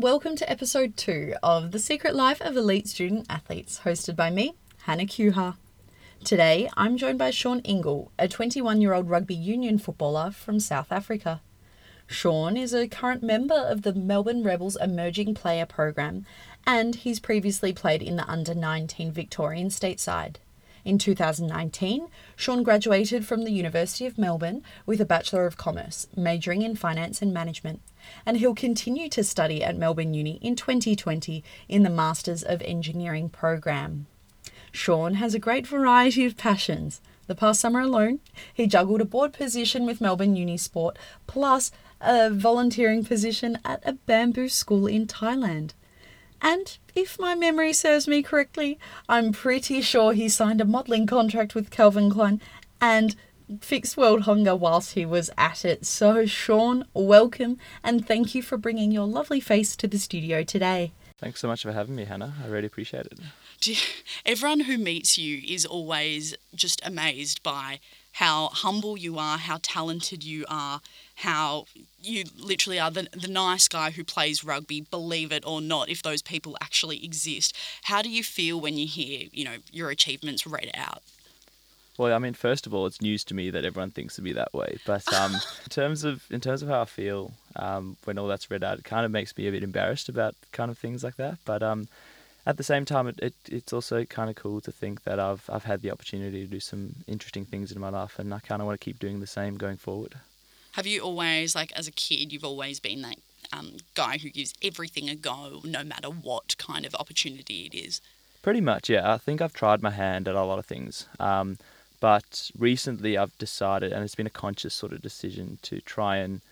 welcome to episode two of The Secret Life of Elite Student Athletes, hosted by me, Hannah Kuha. Today, I'm joined by Shawn Ingle, a 21 year old rugby union footballer from South Africa. Shawn is a current member of the Melbourne Rebels Emerging Player Program, and he's previously played in the under 19 Victorian stateside. In 2019, Shawn graduated from the University of Melbourne with a Bachelor of Commerce, majoring in Finance and Management, and he'll continue to study at Melbourne Uni in 2020 in the Masters of Engineering program. Shawn has a great variety of passions. The past summer alone, he juggled a board position with Melbourne Uni Sport plus a volunteering position at a bamboo school in Thailand. And if my memory serves me correctly, I'm pretty sure he signed a modelling contract with Calvin Klein and fixed world hunger whilst he was at it. So, Shawn, welcome and thank you for bringing your lovely face to the studio today. Thanks so much for having me, Hannah. I really appreciate it. Everyone who meets you is always just amazed by how humble you are, how talented you are, how you literally are the, the nice guy who plays rugby, believe it or not, if those people actually exist. How do you feel when you hear, you know, your achievements read out? Well, I mean, first of all, it's news to me that everyone thinks of me that way. But um, in terms of in terms of how I feel um, when all that's read out, it kind of makes me a bit embarrassed about kind of things like that. But um, at the same time, it, it, it's also kind of cool to think that I've I've had the opportunity to do some interesting things in my life, and I kind of want to keep doing the same going forward. Have you always, like as a kid, you've always been that um, guy who gives everything a go, no matter what kind of opportunity it is? Pretty much, yeah. I think I've tried my hand at a lot of things. Um, but recently I've decided, and it's been a conscious sort of decision, to try and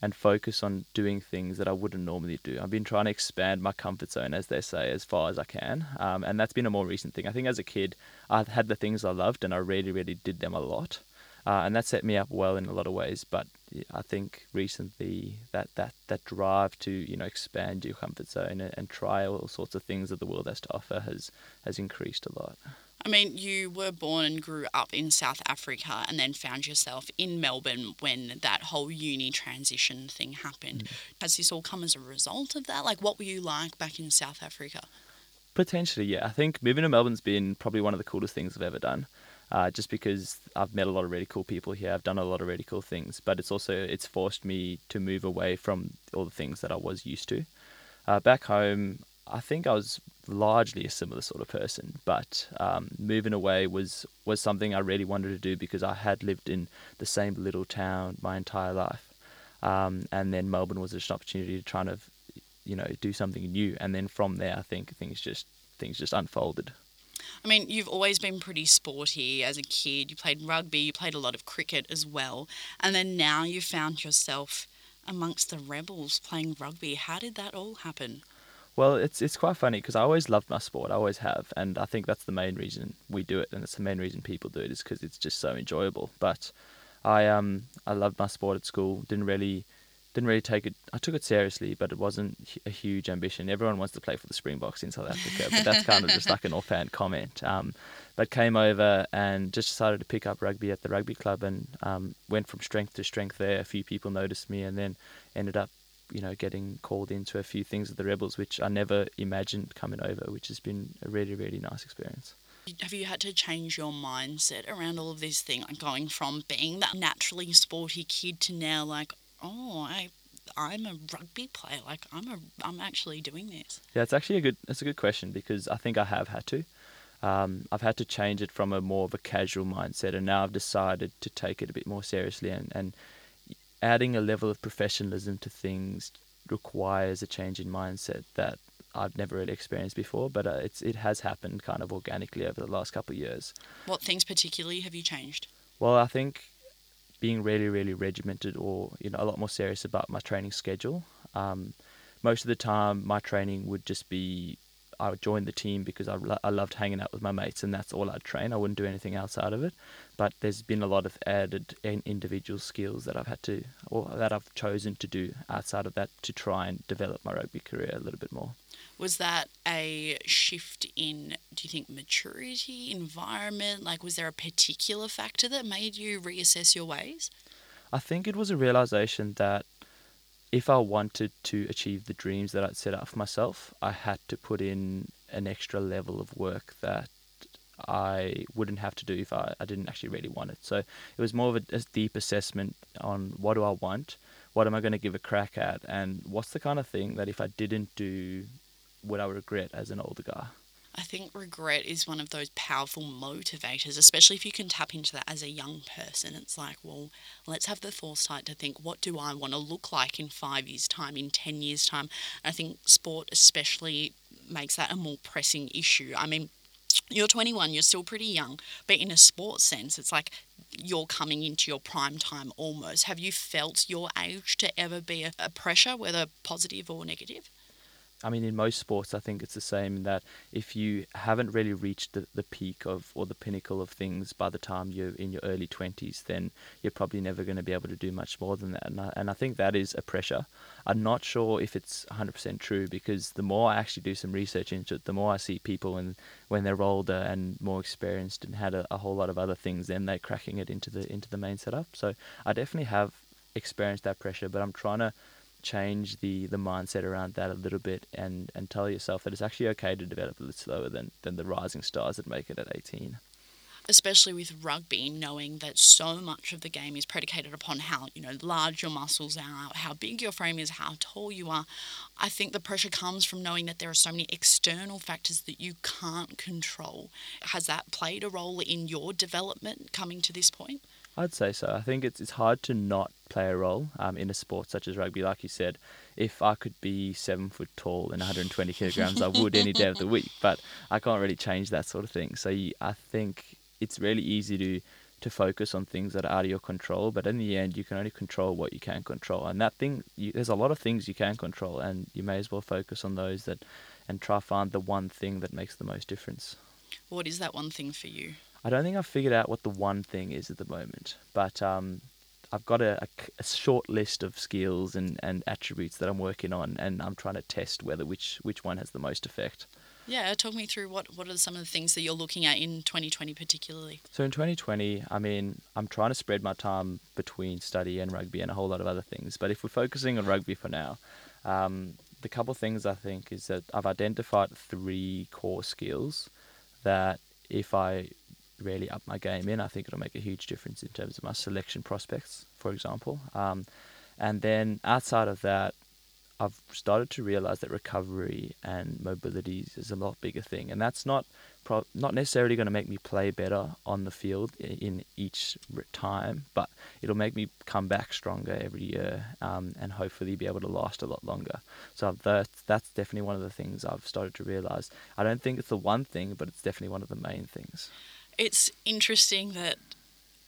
and focus on doing things that I wouldn't normally do. I've been trying to expand my comfort zone, as they say, as far as I can. Um, and that's been a more recent thing. I think as a kid, I had the things I loved and I really, really did them a lot. Uh, and that set me up well in a lot of ways. But I think recently that, that, that drive to you know expand your comfort zone and, and try all sorts of things that the world has to offer has has increased a lot. I mean, you were born and grew up in South Africa and then found yourself in Melbourne when that whole uni transition thing happened. Mm. Has this all come as a result of that? Like, what were you like back in South Africa? Potentially, yeah. I think moving to Melbourne's been probably one of the coolest things I've ever done. Uh, just because I've met a lot of really cool people here, I've done a lot of really cool things. But it's also it's forced me to move away from all the things that I was used to. Uh, back home, I think I was largely a similar sort of person, but um, moving away was was something I really wanted to do because I had lived in the same little town my entire life, um, and then Melbourne was just an opportunity to try to, you know, do something new, and then from there, I think things just things just unfolded. I mean, you've always been pretty sporty as a kid. You played rugby, you played a lot of cricket as well, and then now you found yourself amongst the rebels playing rugby. How did that all happen? Well, it's it's quite funny because I always loved my sport. I always have, and I think that's the main reason we do it, and it's the main reason people do it is because it's just so enjoyable. But I um I loved my sport at school. Didn't really didn't really take it. I took it seriously, but it wasn't a huge ambition. Everyone wants to play for the Springboks in South Africa, but that's kind of just like an offhand comment. Um, but came over and just decided to pick up rugby at the rugby club, and um, went from strength to strength there. A few people noticed me, and then ended up you know, getting called into a few things with the Rebels, which I never imagined coming over, which has been a really, really nice experience. Have you had to change your mindset around all of this thing, like going from being that naturally sporty kid to now, like, oh, I, I'm a rugby player, like I'm a, I'm actually doing this. Yeah, it's actually a good, it's a good question because I think I have had to. Um, I've had to change it from a more of a casual mindset, and now I've decided to take it a bit more seriously and, and adding a level of professionalism to things requires a change in mindset that I've never really experienced before, but uh, it's it has happened kind of organically over the last couple of years. What things particularly have you changed? Well, I think being really, really regimented, or you know, a lot more serious about my training schedule. Um, most of the time, my training would just be I would join the team because I, I loved hanging out with my mates, and that's all I'd train. I wouldn't do anything outside of it. But there's been a lot of added individual skills that I've had to, or that I've chosen to do outside of that to try and develop my rugby career a little bit more. Was that a shift in, do you think, maturity, environment? Like, was there a particular factor that made you reassess your ways? I think it was a realization that if I wanted to achieve the dreams that I'd set out for myself, I had to put in an extra level of work that I wouldn't have to do if I, I didn't actually really want it. So it was more of a, a deep assessment on what do I want, what am I going to give a crack at, and what's the kind of thing that if I didn't do, would I regret as an older guy? I think regret is one of those powerful motivators, especially if you can tap into that as a young person. It's like, well, let's have the foresight to think, what do I want to look like in five years' time, in 10 years' time? And I think sport, especially, makes that a more pressing issue. I mean, you're 21, you're still pretty young, but in a sports sense, it's like you're coming into your prime time almost. Have you felt your age to ever be a, a pressure, whether positive or negative? I mean, in most sports, I think it's the same that if you haven't really reached the, the peak of or the pinnacle of things by the time you're in your early 20s, then you're probably never going to be able to do much more than that. And I, and I think that is a pressure. I'm not sure if it's 100% true because the more I actually do some research into it, the more I see people and when they're older and more experienced and had a, a whole lot of other things, then they're cracking it into the into the main setup. So I definitely have experienced that pressure, but I'm trying to change the the mindset around that a little bit and and tell yourself that it's actually okay to develop a little slower than than the rising stars that make it at 18 especially with rugby knowing that so much of the game is predicated upon how you know large your muscles are how big your frame is how tall you are. I think the pressure comes from knowing that there are so many external factors that you can't control. Has that played a role in your development coming to this point I'd say so. I think it's it's hard to not play a role um, in a sport such as rugby. Like you said, if I could be seven foot tall and 120 kilograms, I would any day of the week. But I can't really change that sort of thing. So you, I think it's really easy to to focus on things that are out of your control. But in the end, you can only control what you can control. And that thing, you, there's a lot of things you can control, and you may as well focus on those that, and try find the one thing that makes the most difference. What is that one thing for you? I don't think I've figured out what the one thing is at the moment, but um, I've got a, a, a, short list of skills and, and attributes that I'm working on, and I'm trying to test whether which which one has the most effect. Yeah, talk me through what what are some of the things that you're looking at in 2020 particularly. So in 2020, I mean, I'm trying to spread my time between study and rugby and a whole lot of other things. But if we're focusing on rugby for now, um, the couple of things I think is that I've identified three core skills that if I really up my game in, I think it'll make a huge difference in terms of my selection prospects, for example. Um, and then outside of that, I've started to realize that recovery and mobility is a lot bigger thing, and that's not pro- not necessarily going to make me play better on the field in each time, but it'll make me come back stronger every year um, and hopefully be able to last a lot longer. So that's that's definitely one of the things I've started to realize. I don't think it's the one thing, but it's definitely one of the main things it's interesting that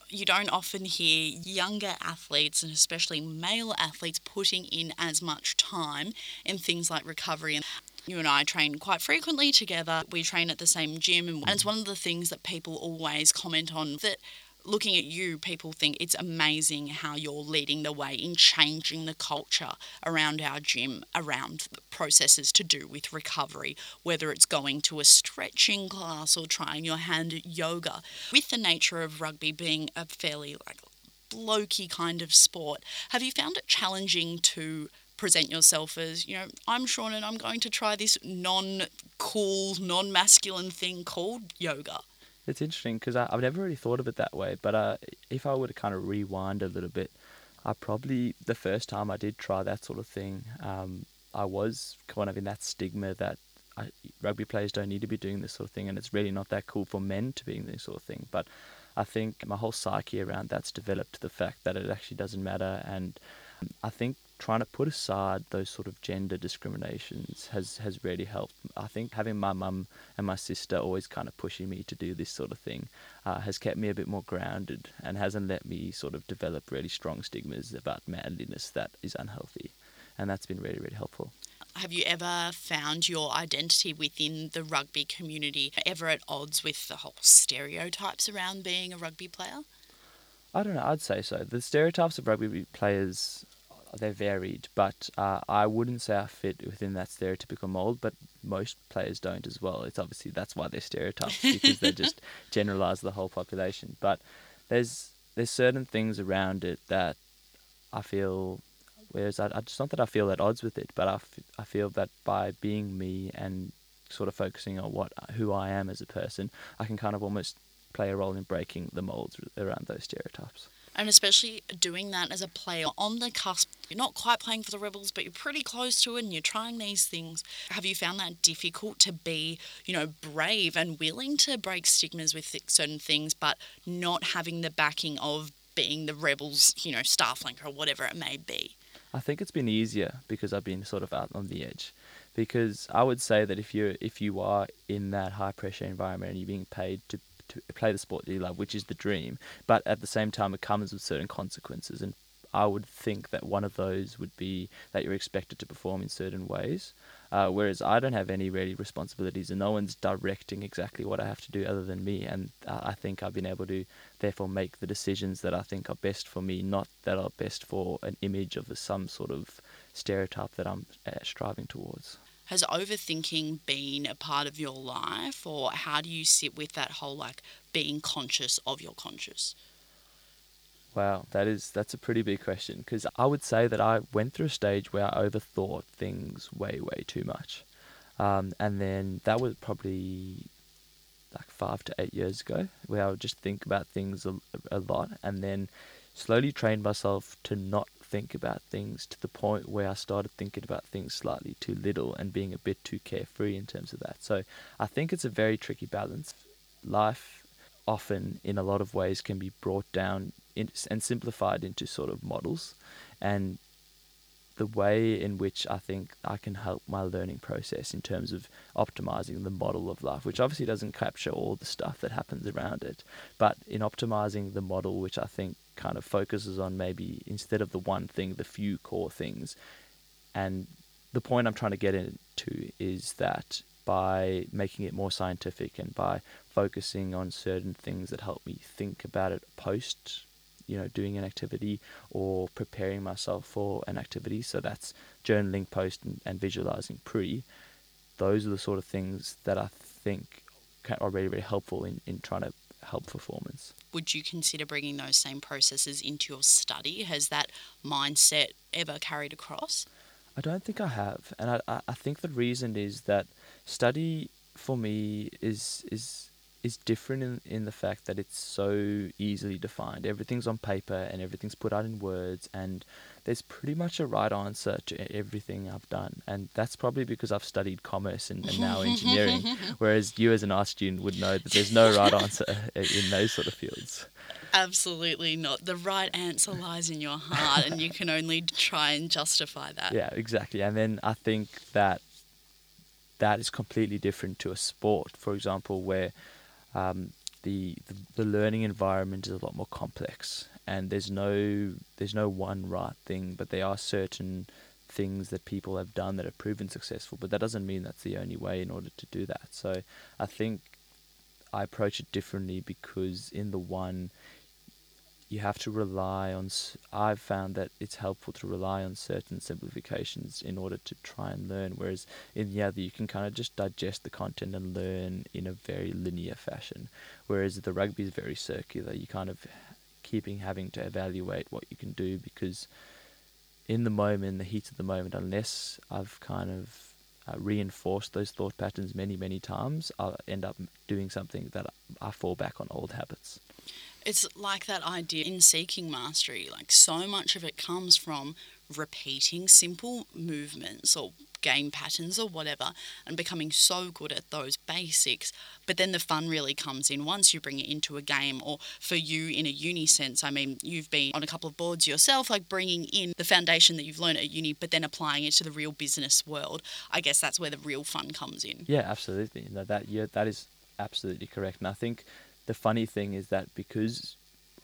you don't often hear younger athletes and especially male athletes putting in as much time in things like recovery and you and I train quite frequently together. We train at the same gym, and it's one of the things that people always comment on that looking at you, people think it's amazing how you're leading the way in changing the culture around our gym, around processes to do with recovery, whether it's going to a stretching class or trying your hand at yoga. With the nature of rugby being a fairly like blokey kind of sport, have you found it challenging to present yourself as, you know, I'm Shawn and I'm going to try this non cool, non masculine thing called yoga? It's interesting because I've never really thought of it that way. But uh, if I were to kind of rewind a little bit, I probably the first time I did try that sort of thing, um, I was kind of in that stigma that I, rugby players don't need to be doing this sort of thing, and it's really not that cool for men to be doing this sort of thing. But I think my whole psyche around that's developed to the fact that it actually doesn't matter, and I think trying to put aside those sort of gender discriminations has has really helped. I think having my mum and my sister always kind of pushing me to do this sort of thing uh, has kept me a bit more grounded and hasn't let me sort of develop really strong stigmas about manliness that is unhealthy, and that's been really really helpful. Have you ever found your identity within the rugby community ever at odds with the whole stereotypes around being a rugby player? I don't know. I'd say so. The stereotypes of rugby players they're varied, but uh, I wouldn't say I fit within that stereotypical mold. But most players don't as well. It's obviously that's why they're stereotypes because they just generalize the whole population. But there's there's certain things around it that I feel Whereas I, I, it's not that I feel at odds with it, but I, f- I feel that by being me and sort of focusing on what who I am as a person, I can kind of almost play a role in breaking the molds around those stereotypes. And especially doing that as a player on the cusp. You're not quite playing for the Rebels, but you're pretty close to it and you're trying these things. Have you found that difficult to be, you know, brave and willing to break stigmas with certain things, but not having the backing of being the Rebels, you know, staff or whatever it may be? I think it's been easier because I've been sort of out on the edge. Because I would say that if you if you are in that high pressure environment and you're being paid to to play the sport that you love, which is the dream. But at the same time, it comes with certain consequences. And I would think that one of those would be that you're expected to perform in certain ways. Uh, whereas I don't have any really responsibilities and no one's directing exactly what I have to do other than me. And uh, I think I've been able to therefore make the decisions that I think are best for me, not that are best for an image of some sort of stereotype that I'm uh, striving towards has overthinking been a part of your life or how do you sit with that whole like being conscious of your conscious? Wow that is that's a pretty big question because i would say that i went through a stage where i overthought things way way too much. Um, and then that was probably like five to eight years ago where i would just think about things a, a lot and then slowly trained myself to not think about things to the point where I started thinking about things slightly too little and being a bit too carefree in terms of that. So I think it's a very tricky balance. Life often, in a lot of ways, can be brought down in, and simplified into sort of models. And the way in which I think I can help my learning process in terms of optimizing the model of life, which obviously doesn't capture all the stuff that happens around it, but in optimizing the model, which I think kind of focuses on maybe instead of the one thing, the few core things. And the point I'm trying to get into is that by making it more scientific and by focusing on certain things that help me think about it post you know doing an activity or preparing myself for an activity so that's journaling post and, and visualizing pre those are the sort of things that i think are really really helpful in, in trying to help performance. Would you consider bringing those same processes into your study? Has that mindset ever carried across? I don't think i have and i, I think the reason is that study for me is is is different in, in the fact that it's so easily defined. Everything's on paper and everything's put out in words, and there's pretty much a right answer to everything I've done. And that's probably because I've studied commerce and, and now engineering, whereas you as an art student would know that there's no right answer in those sort of fields. Absolutely not. The right answer lies in your heart, and you can only try and justify that. Yeah, exactly. And then I think that that is completely different to a sport, for example, where um, the, the, the learning environment is a lot more complex, and there's no there's no one right thing, but there are certain things that people have done that have proven successful. But that doesn't mean that's the only way in order to do that. So I think I approach it differently because in the one you have to rely on. I've found that it's helpful to rely on certain simplifications in order to try and learn. Whereas in the other, you can kind of just digest the content and learn in a very linear fashion. Whereas the rugby is very circular. You kind of keeping having to evaluate what you can do because in the moment, in the heat of the moment, unless I've kind of uh, reinforced those thought patterns many, many times, I'll end up doing something that I fall back on old habits it's like that idea in seeking mastery. Like so much of it comes from repeating simple movements or game patterns or whatever and becoming so good at those basics. But then the fun really comes in once you bring it into a game, or for you in a uni sense. I mean, you've been on a couple of boards yourself, like bringing in the foundation that you've learned at uni, but then applying it to the real business world. I guess that's where the real fun comes in. Yeah, absolutely. No, that yeah, that is absolutely correct. And I think the funny thing is that because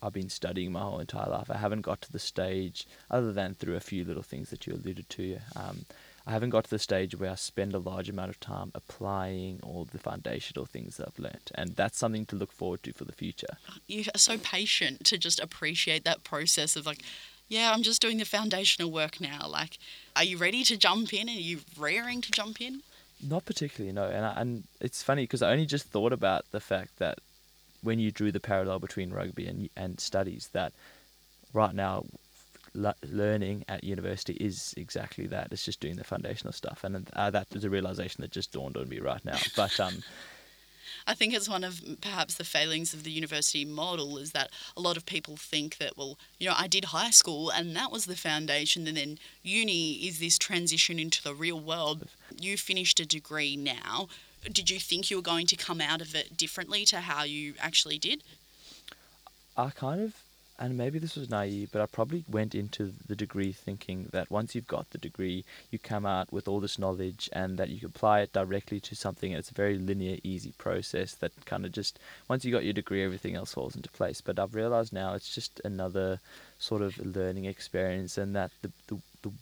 I've been studying my whole entire life, I haven't got to the stage, other than through a few little things that you alluded to. Um, I haven't got to the stage where I spend a large amount of time applying all the foundational things that I've learnt. And that's something to look forward to for the future. You are so patient to just appreciate that process of like, yeah, I'm just doing the foundational work now. Like, are you ready to jump in? Are you raring to jump in? Not particularly, no. And I, and it's funny because I only just thought about the fact that when you drew the parallel between rugby and and studies that right now learning at university is exactly that. It's just doing the foundational stuff, and uh, that is a realization that just dawned on me right now. But um, I think it's one of perhaps the failings of the university model is that a lot of people think that, well, you know, I did high school and that was the foundation, and then uni is this transition into the real world. You finished a degree now. Did you think you were going to come out of it differently to how you actually did? I kind of and maybe this was naive, but I probably went into the degree thinking that once you've got the degree, you come out with all this knowledge and that you can apply it directly to something. It's a very linear, easy process that kind of just, once you got your degree, everything else falls into place. But I've realized now it's just another sort of learning experience and that the, the, the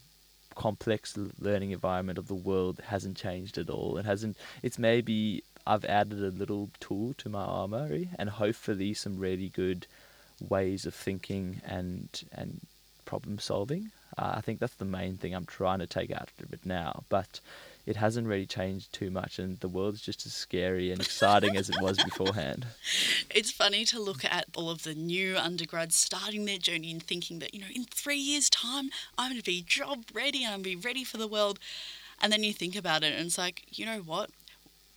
complex learning environment of the world hasn't changed at all. It hasn't, it's maybe I've added a little tool to my armory and hopefully some really good ways of thinking and and problem solving. Uh, I think that's the main thing I'm trying to take out of it now. But it hasn't really changed too much, and the world's just as scary and exciting as it was beforehand. It's funny to look at all of the new undergrads starting their journey and thinking that, you know, in three years' time, I'm going to be job ready and I'm going to be ready for the world. And then you think about it, and it's like, you know what?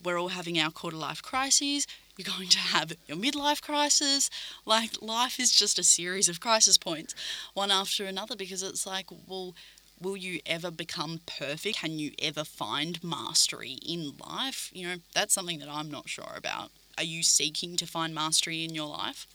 We're all having our quarter life crises you're going to have your midlife crisis. Like, life is just a series of crisis points, one after another, because it's like, well, will you ever become perfect? Can you ever find mastery in life? You know, that's something that I'm not sure about. Are you seeking to find mastery in your life?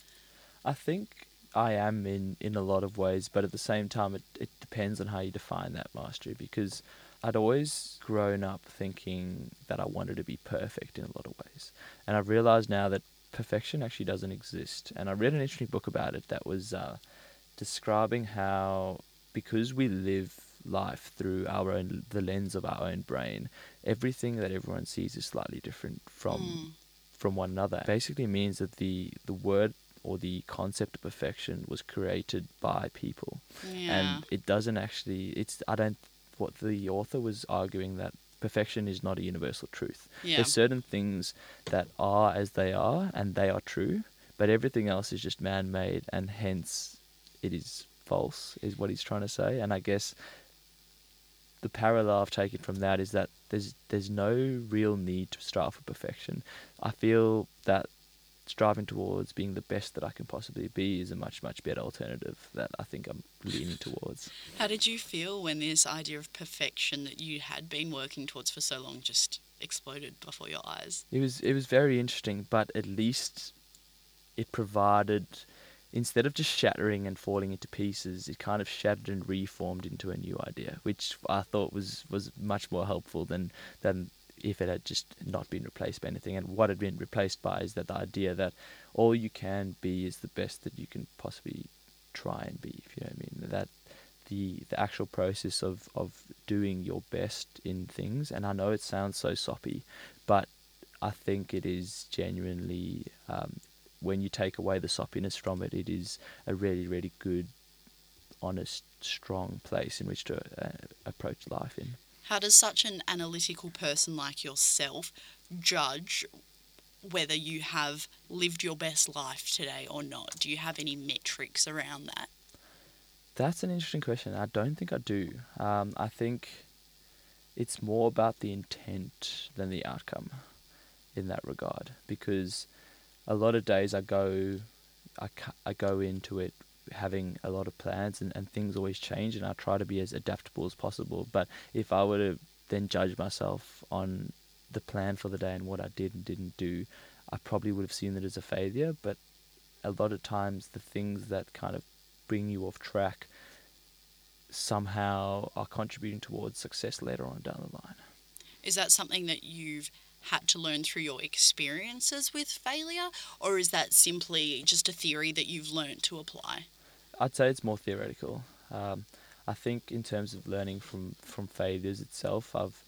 I think I am in, in a lot of ways, but at the same time, it, it depends on how you define that mastery because I'd always grown up thinking that I wanted to be perfect in a lot of ways. And I've realized now that perfection actually doesn't exist. And I read an interesting book about it that was uh, describing how, because we live life through our own the lens of our own brain, everything that everyone sees is slightly different from mm. from one another. Basically means that the the word or the concept of perfection was created by people. Yeah. And it doesn't actually it's I don't what the author was arguing that perfection is not a universal truth. Yeah. There's certain things that are as they are and they are true, but everything else is just man made and hence it is false, is what he's trying to say. And I guess the parallel I've taken from that is that there's there's no real need to strive for perfection. I feel that striving towards being the best that I can possibly be is a much, much better alternative that I think I'm leaning towards. How did you feel when this idea of perfection that you had been working towards for so long just exploded before your eyes? It was it was very interesting, but at least it provided instead of just shattering and falling into pieces, it kind of shattered and reformed into a new idea, which I thought was, was much more helpful than than if it had just not been replaced by anything. And what had been replaced by is that the idea that all you can be is the best that you can possibly try and be, if you know what I mean. That the the actual process of, of doing your best in things, and I know it sounds so soppy, but I think it is genuinely um, when you take away the soppiness from it, it is a really, really good, honest, strong place in which to uh, approach life in. How does such an analytical person like yourself judge whether you have lived your best life today or not? Do you have any metrics around that? That's an interesting question. I don't think I do. Um, I think it's more about the intent than the outcome in that regard because a lot of days I go I, I go into it having a lot of plans and, and things always change and I try to be as adaptable as possible. But if I were to then judge myself on the plan for the day and what I did and didn't do, I probably would have seen it as a failure. But a lot of times the things that kind of bring you off track somehow are contributing towards success later on down the line. Is that something that you've had to learn through your experiences with failure, or is that simply just a theory that you've learned to apply? I'd say it's more theoretical. Um, I think in terms of learning from from failures itself, I've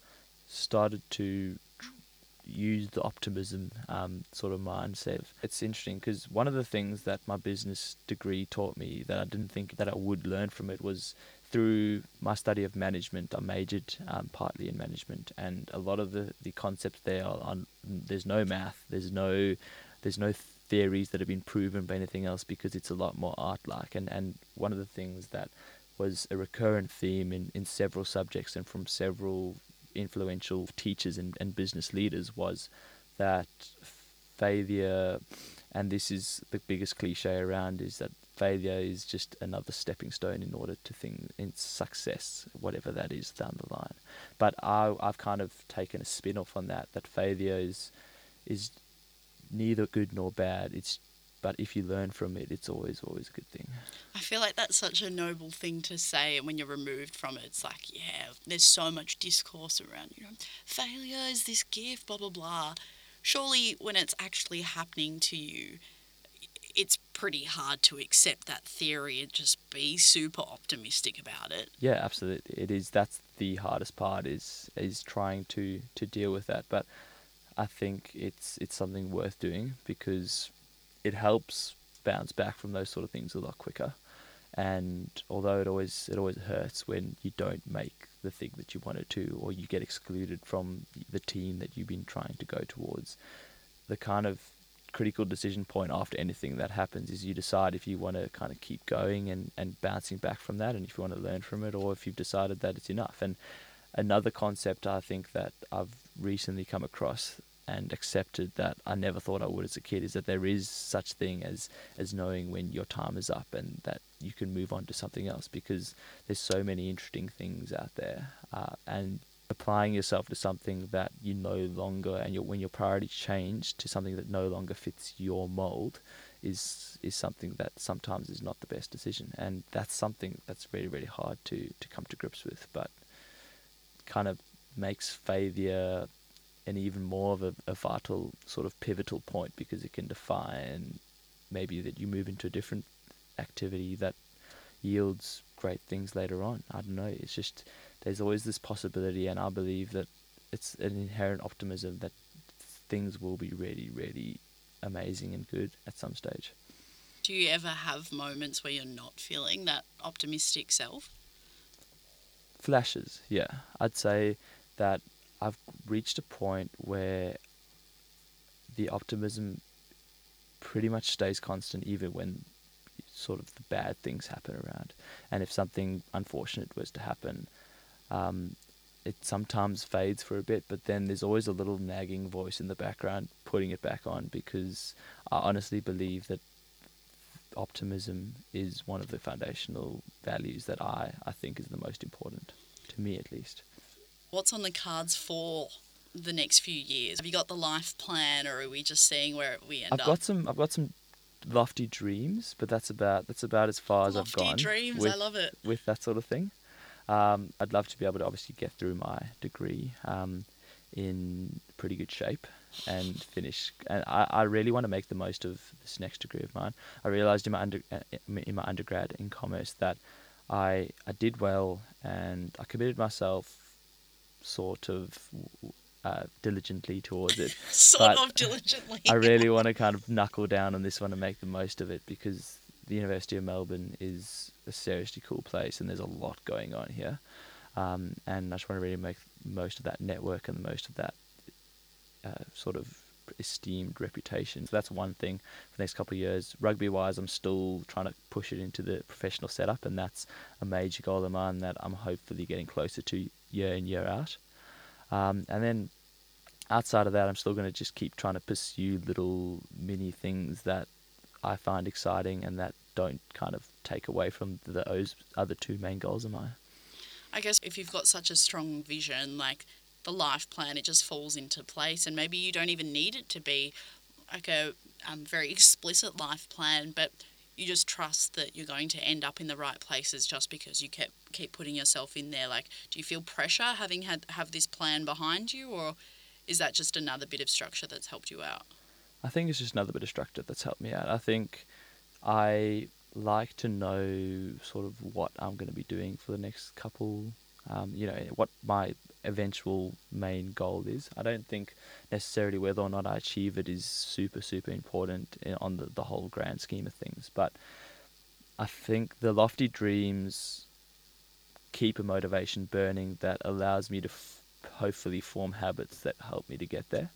started to use the optimism um, sort of mindset. It's interesting because one of the things that my business degree taught me that I didn't think that I would learn from it was through my study of management. I majored um, partly in management, and a lot of the, the concepts there are on. There's no math. There's no there's no theories that have been proven by anything else because it's a lot more art like. And, and one of the things that was a recurrent theme in, in several subjects and from several influential teachers and, and business leaders was that failure, and this is the biggest cliche around, is that failure is just another stepping stone in order to thing in success, whatever that is down the line. But I, I've kind of taken a spin off on that. That failure is is neither good nor bad. It's but if you learn from it, it's always always a good thing. I feel like that's such a noble thing to say and when you're removed from it. It's like, yeah, there's so much discourse around, you know, failure is this gift, blah blah blah. Surely when it's actually happening to you, it's pretty hard to accept that theory and just be super optimistic about it. Yeah, absolutely. It is that's the hardest part is is trying to to deal with that. But I think it's it's something worth doing because it helps bounce back from those sort of things a lot quicker. And although it always it always hurts when you don't make the thing that you wanted to, or you get excluded from the team that you've been trying to go towards, the kind of critical decision point after anything that happens is you decide if you want to kind of keep going and, and bouncing back from that and if you want to learn from it or if you've decided that it's enough. And another concept I think that I've recently come across and accepted that I never thought I would as a kid is that there is such thing as as knowing when your time is up and that you can move on to something else because there's so many interesting things out there uh, and applying yourself to something that you no longer and your, when your priorities change to something that no longer fits your mold is is something that sometimes is not the best decision. And that's something that's really really hard to to come to grips with but kind of makes failure and even more of a, a vital sort of pivotal point because it can define maybe that you move into a different activity that yields great things later on. I don't know. It's just there's always this possibility, and I believe that it's an inherent optimism that things will be really, really amazing and good at some stage. Do you ever have moments where you're not feeling that optimistic self? Flashes, yeah. I'd say that I've reached a point where the optimism pretty much stays constant even when sort of the bad things happen around. And if something unfortunate was to happen, um, it sometimes fades for a bit, but then there's always a little nagging voice in the background putting it back on because I honestly believe that optimism is one of the foundational values that I, I think is the most important, to me at least. What's on the cards for the next few years? Have you got the life plan, or are we just seeing where we end I've up? got some. I've got some lofty dreams, but that's about that's about as far as Lofty I've gone. dreams, with, I love it. With that sort of thing, um, I'd love to be able to obviously get through my degree um, in pretty good shape and finish. And I, I really want to make the most of this next degree of mine. I realised in my under uh, in my undergrad in commerce that I I did well and I committed myself sort of uh, diligently towards it. sort but of diligently. I really want to kind of knuckle down on this one and make the most of it because the University of Melbourne is a seriously cool place and there's a lot going on here. Um, and I just want to really make most of that network and most of that uh, sort of esteemed reputation. So that's one thing for the next couple of years. Rugby wise, I'm still trying to push it into the professional setup, and that's a major goal of mine that I'm hopefully getting closer to year in, year out. Um, and then outside of that, I'm still going to just keep trying to pursue little mini things that I find exciting and that don't kind of take away from those other two main goals of mine. I guess if you've got such a strong vision, like the life plan, it just falls into place, and maybe you don't even need it to be like a um, very explicit life plan, but you just trust that you're going to end up in the right places just because you kept keep putting yourself in there. Like, do you feel pressure having had have this plan behind you, or is that just another bit of structure that's helped you out? I think it's just another bit of structure that's helped me out. I think I like to know sort of what I'm going to be doing for the next couple, um, you know, what my eventual main goal is. I don't think necessarily whether or not I achieve it is super, super important on the, the whole grand scheme of things. But I think the lofty dreams keep a motivation burning that allows me to f- hopefully form habits that help me to get there.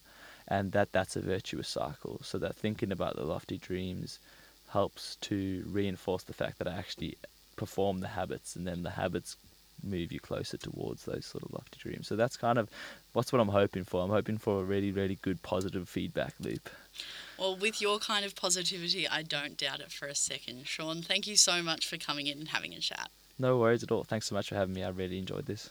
And that that's a virtuous cycle. So that thinking about the lofty dreams helps to reinforce the fact that I actually perform the habits, and then the habits move you closer towards those sort of lofty dreams. So that's kind of what's what I'm hoping for. I'm hoping for a really, really good positive feedback loop. Well, with your kind of positivity, I don't doubt it for a second. Shawn, thank you so much for coming in and having a chat. No worries at all. Thanks so much for having me. I really enjoyed this.